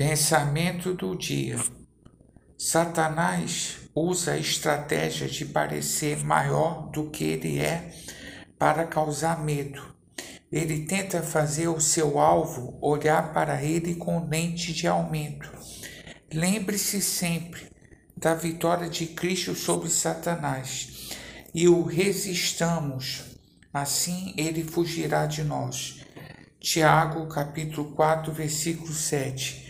Pensamento do dia. Satanás usa a estratégia de parecer maior do que ele é para causar medo. Ele tenta fazer o seu alvo olhar para ele com lente de aumento. Lembre-se sempre da vitória de Cristo sobre Satanás e o resistamos, assim ele fugirá de nós. Tiago capítulo 4, versículo 7.